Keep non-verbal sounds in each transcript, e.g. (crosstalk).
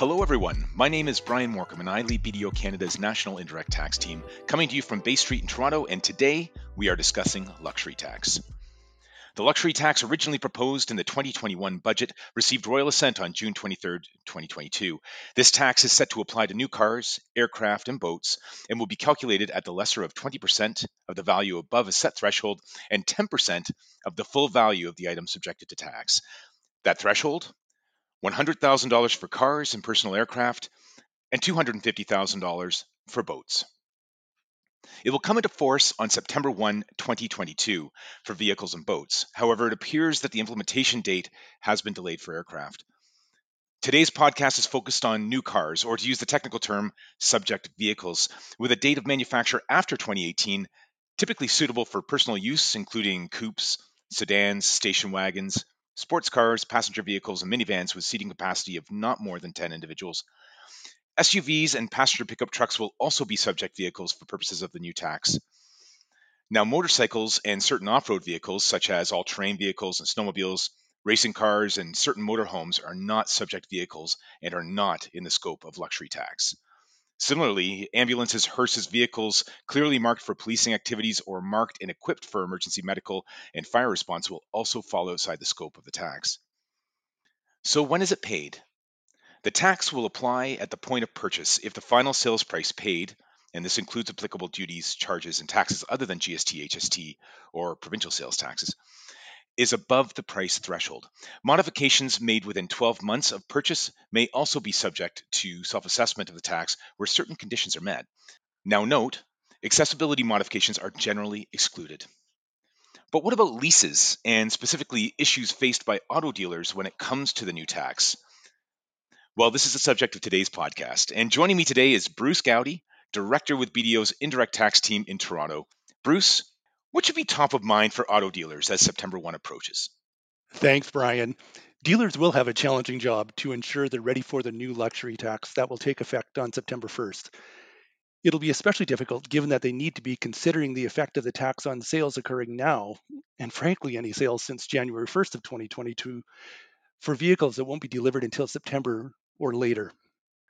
Hello, everyone. My name is Brian Morcom, and I lead BDO Canada's National Indirect Tax Team, coming to you from Bay Street in Toronto. And today we are discussing luxury tax. The luxury tax, originally proposed in the 2021 budget, received royal assent on June 23, 2022. This tax is set to apply to new cars, aircraft, and boats, and will be calculated at the lesser of 20% of the value above a set threshold and 10% of the full value of the item subjected to tax. That threshold $100,000 for cars and personal aircraft, and $250,000 for boats. It will come into force on September 1, 2022 for vehicles and boats. However, it appears that the implementation date has been delayed for aircraft. Today's podcast is focused on new cars, or to use the technical term, subject vehicles, with a date of manufacture after 2018, typically suitable for personal use, including coupes, sedans, station wagons, sports cars, passenger vehicles, and minivans with seating capacity of not more than 10 individuals. SUVs and passenger pickup trucks will also be subject vehicles for purposes of the new tax. Now, motorcycles and certain off road vehicles, such as all terrain vehicles and snowmobiles, racing cars, and certain motorhomes, are not subject vehicles and are not in the scope of luxury tax. Similarly, ambulances, hearses, vehicles clearly marked for policing activities or marked and equipped for emergency medical and fire response will also fall outside the scope of the tax. So, when is it paid? The tax will apply at the point of purchase if the final sales price paid, and this includes applicable duties, charges, and taxes other than GST, HST, or provincial sales taxes, is above the price threshold. Modifications made within 12 months of purchase may also be subject to self assessment of the tax where certain conditions are met. Now, note accessibility modifications are generally excluded. But what about leases and specifically issues faced by auto dealers when it comes to the new tax? Well, this is the subject of today's podcast. And joining me today is Bruce Gowdy, Director with BDO's Indirect Tax Team in Toronto. Bruce, what should be top of mind for auto dealers as September 1 approaches? Thanks, Brian. Dealers will have a challenging job to ensure they're ready for the new luxury tax that will take effect on September 1st. It'll be especially difficult given that they need to be considering the effect of the tax on sales occurring now, and frankly, any sales since January 1st of 2022 for vehicles that won't be delivered until September or later.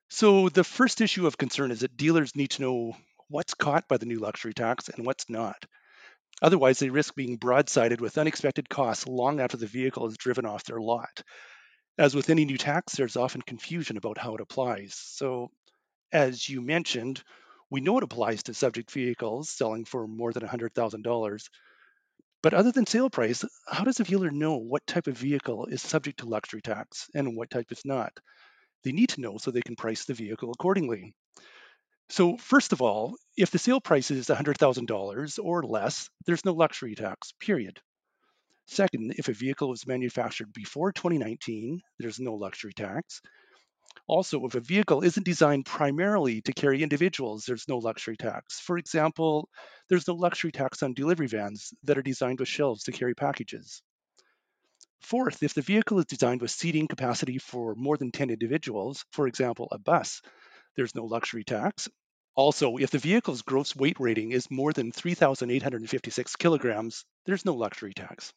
So, the first issue of concern is that dealers need to know what's caught by the new luxury tax and what's not. Otherwise, they risk being broadsided with unexpected costs long after the vehicle is driven off their lot. As with any new tax, there's often confusion about how it applies. So, as you mentioned, we know it applies to subject vehicles selling for more than $100,000. But other than sale price, how does a dealer know what type of vehicle is subject to luxury tax and what type is not? They need to know so they can price the vehicle accordingly. So, first of all, if the sale price is $100,000 or less, there's no luxury tax, period. Second, if a vehicle was manufactured before 2019, there's no luxury tax. Also, if a vehicle isn't designed primarily to carry individuals, there's no luxury tax. For example, there's no luxury tax on delivery vans that are designed with shelves to carry packages. Fourth, if the vehicle is designed with seating capacity for more than 10 individuals, for example, a bus, there's no luxury tax. Also, if the vehicle's gross weight rating is more than 3,856 kilograms, there's no luxury tax.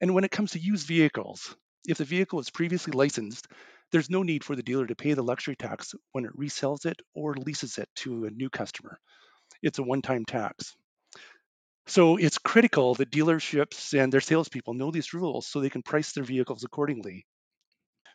And when it comes to used vehicles, if the vehicle is previously licensed, there's no need for the dealer to pay the luxury tax when it resells it or leases it to a new customer. It's a one time tax. So it's critical that dealerships and their salespeople know these rules so they can price their vehicles accordingly.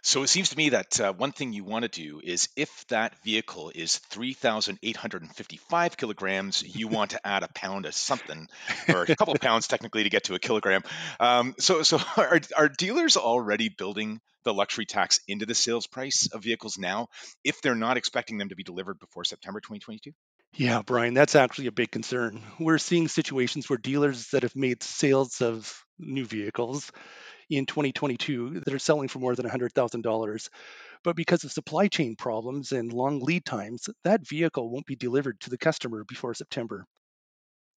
So it seems to me that uh, one thing you want to do is if that vehicle is 3,855 kilograms, you (laughs) want to add a pound of something, or a couple of pounds technically to get to a kilogram. Um, so, so (laughs) are, are dealers already building the luxury tax into the sales price of vehicles now if they're not expecting them to be delivered before September 2022? Yeah, Brian, that's actually a big concern. We're seeing situations where dealers that have made sales of new vehicles in 2022 that are selling for more than $100,000. But because of supply chain problems and long lead times, that vehicle won't be delivered to the customer before September.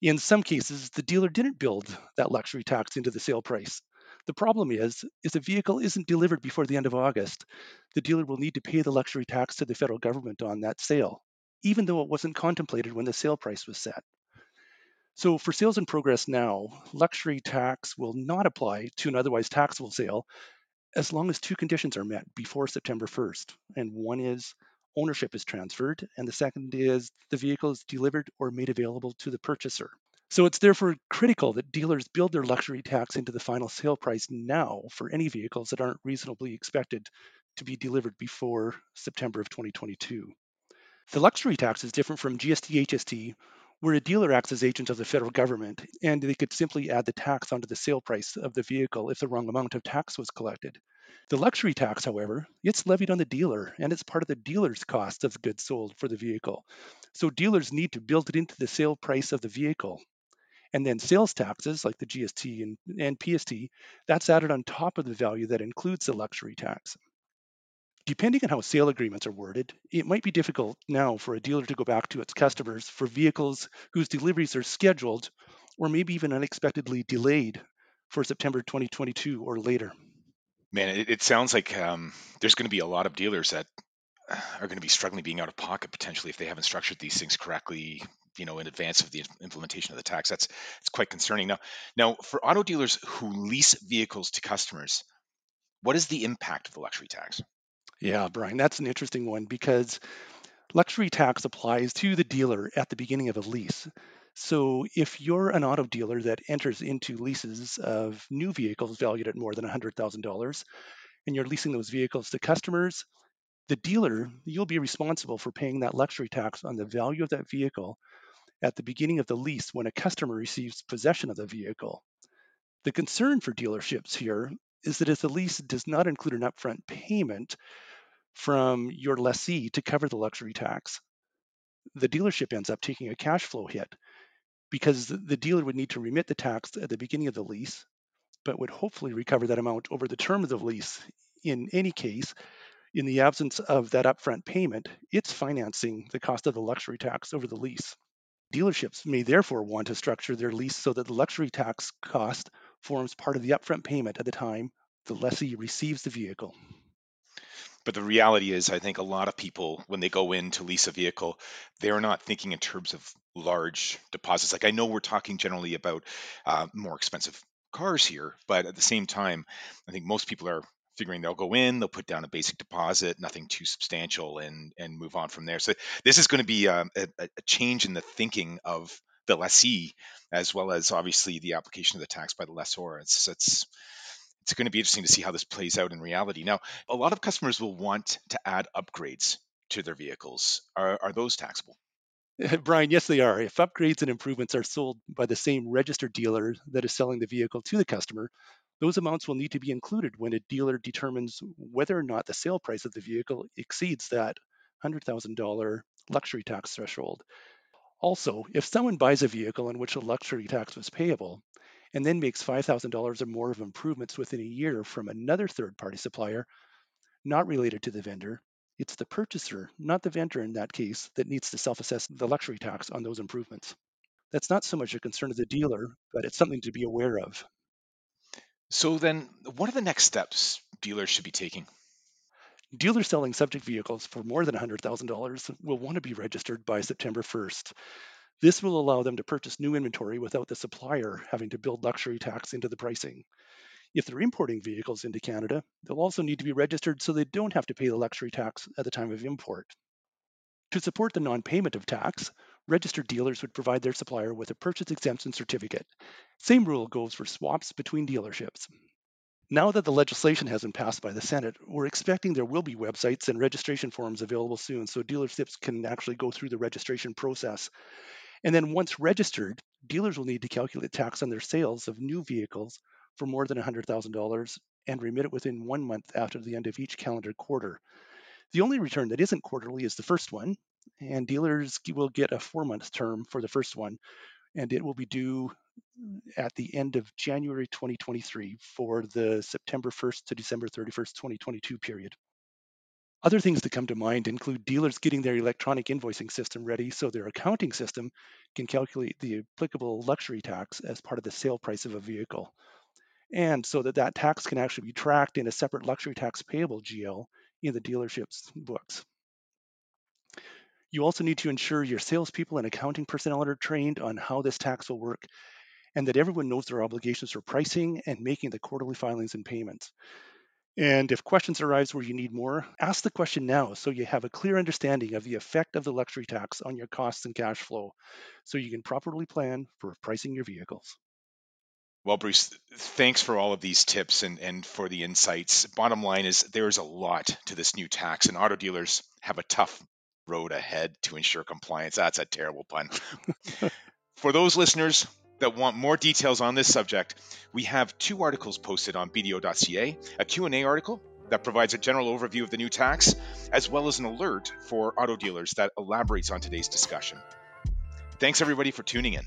In some cases, the dealer didn't build that luxury tax into the sale price. The problem is, if the vehicle isn't delivered before the end of August, the dealer will need to pay the luxury tax to the federal government on that sale, even though it wasn't contemplated when the sale price was set. So for sales in progress now, luxury tax will not apply to an otherwise taxable sale as long as two conditions are met before September 1st. And one is ownership is transferred, and the second is the vehicle is delivered or made available to the purchaser. So it's therefore critical that dealers build their luxury tax into the final sale price now for any vehicles that aren't reasonably expected to be delivered before September of 2022. The luxury tax is different from GST HST, where a dealer acts as agent of the federal government, and they could simply add the tax onto the sale price of the vehicle if the wrong amount of tax was collected. The luxury tax, however, it's levied on the dealer, and it's part of the dealer's cost of goods sold for the vehicle. So dealers need to build it into the sale price of the vehicle. And then sales taxes like the GST and, and PST, that's added on top of the value that includes the luxury tax. Depending on how sale agreements are worded, it might be difficult now for a dealer to go back to its customers for vehicles whose deliveries are scheduled or maybe even unexpectedly delayed for September 2022 or later. Man, it, it sounds like um, there's going to be a lot of dealers that are going to be struggling being out of pocket potentially if they haven't structured these things correctly you know in advance of the implementation of the tax. That's it's quite concerning. Now now for auto dealers who lease vehicles to customers what is the impact of the luxury tax yeah brian that's an interesting one because luxury tax applies to the dealer at the beginning of a lease so if you're an auto dealer that enters into leases of new vehicles valued at more than $100000 and you're leasing those vehicles to customers the dealer, you'll be responsible for paying that luxury tax on the value of that vehicle at the beginning of the lease when a customer receives possession of the vehicle. The concern for dealerships here is that if the lease does not include an upfront payment from your lessee to cover the luxury tax, the dealership ends up taking a cash flow hit because the dealer would need to remit the tax at the beginning of the lease, but would hopefully recover that amount over the term of the lease in any case in the absence of that upfront payment, it's financing the cost of the luxury tax over the lease. Dealerships may therefore want to structure their lease so that the luxury tax cost forms part of the upfront payment at the time the lessee receives the vehicle. But the reality is, I think a lot of people, when they go in to lease a vehicle, they're not thinking in terms of large deposits. Like I know we're talking generally about uh, more expensive cars here, but at the same time, I think most people are figuring they'll go in, they'll put down a basic deposit, nothing too substantial, and and move on from there. So this is going to be um, a, a, a change in the thinking of the lessee, as well as obviously the application of the tax by the lessor. It's it's it's going to be interesting to see how this plays out in reality. Now, a lot of customers will want to add upgrades to their vehicles. Are, are those taxable? (laughs) Brian, yes, they are. If upgrades and improvements are sold by the same registered dealer that is selling the vehicle to the customer, those amounts will need to be included when a dealer determines whether or not the sale price of the vehicle exceeds that $100,000 luxury tax threshold. Also, if someone buys a vehicle in which a luxury tax was payable and then makes $5,000 or more of improvements within a year from another third party supplier not related to the vendor, it's the purchaser, not the vendor in that case, that needs to self assess the luxury tax on those improvements. That's not so much a concern of the dealer, but it's something to be aware of. So then, what are the next steps dealers should be taking? Dealers selling subject vehicles for more than $100,000 will want to be registered by September 1st. This will allow them to purchase new inventory without the supplier having to build luxury tax into the pricing. If they're importing vehicles into Canada, they'll also need to be registered so they don't have to pay the luxury tax at the time of import. To support the non payment of tax, registered dealers would provide their supplier with a purchase exemption certificate. Same rule goes for swaps between dealerships. Now that the legislation has been passed by the Senate, we're expecting there will be websites and registration forms available soon so dealerships can actually go through the registration process. And then once registered, dealers will need to calculate tax on their sales of new vehicles for more than $100,000 and remit it within one month after the end of each calendar quarter. The only return that isn't quarterly is the first one, and dealers will get a four month term for the first one, and it will be due at the end of January 2023 for the September 1st to December 31st, 2022 period. Other things to come to mind include dealers getting their electronic invoicing system ready so their accounting system can calculate the applicable luxury tax as part of the sale price of a vehicle. And so that that tax can actually be tracked in a separate luxury tax payable GL in the dealership's books. You also need to ensure your salespeople and accounting personnel are trained on how this tax will work and that everyone knows their obligations for pricing and making the quarterly filings and payments. And if questions arise where you need more, ask the question now so you have a clear understanding of the effect of the luxury tax on your costs and cash flow so you can properly plan for pricing your vehicles. Well, Bruce, thanks for all of these tips and, and for the insights. Bottom line is there's a lot to this new tax, and auto dealers have a tough road ahead to ensure compliance. That's a terrible pun. (laughs) for those listeners that want more details on this subject, we have two articles posted on bdo.ca, a Q&A article that provides a general overview of the new tax, as well as an alert for auto dealers that elaborates on today's discussion. Thanks everybody for tuning in.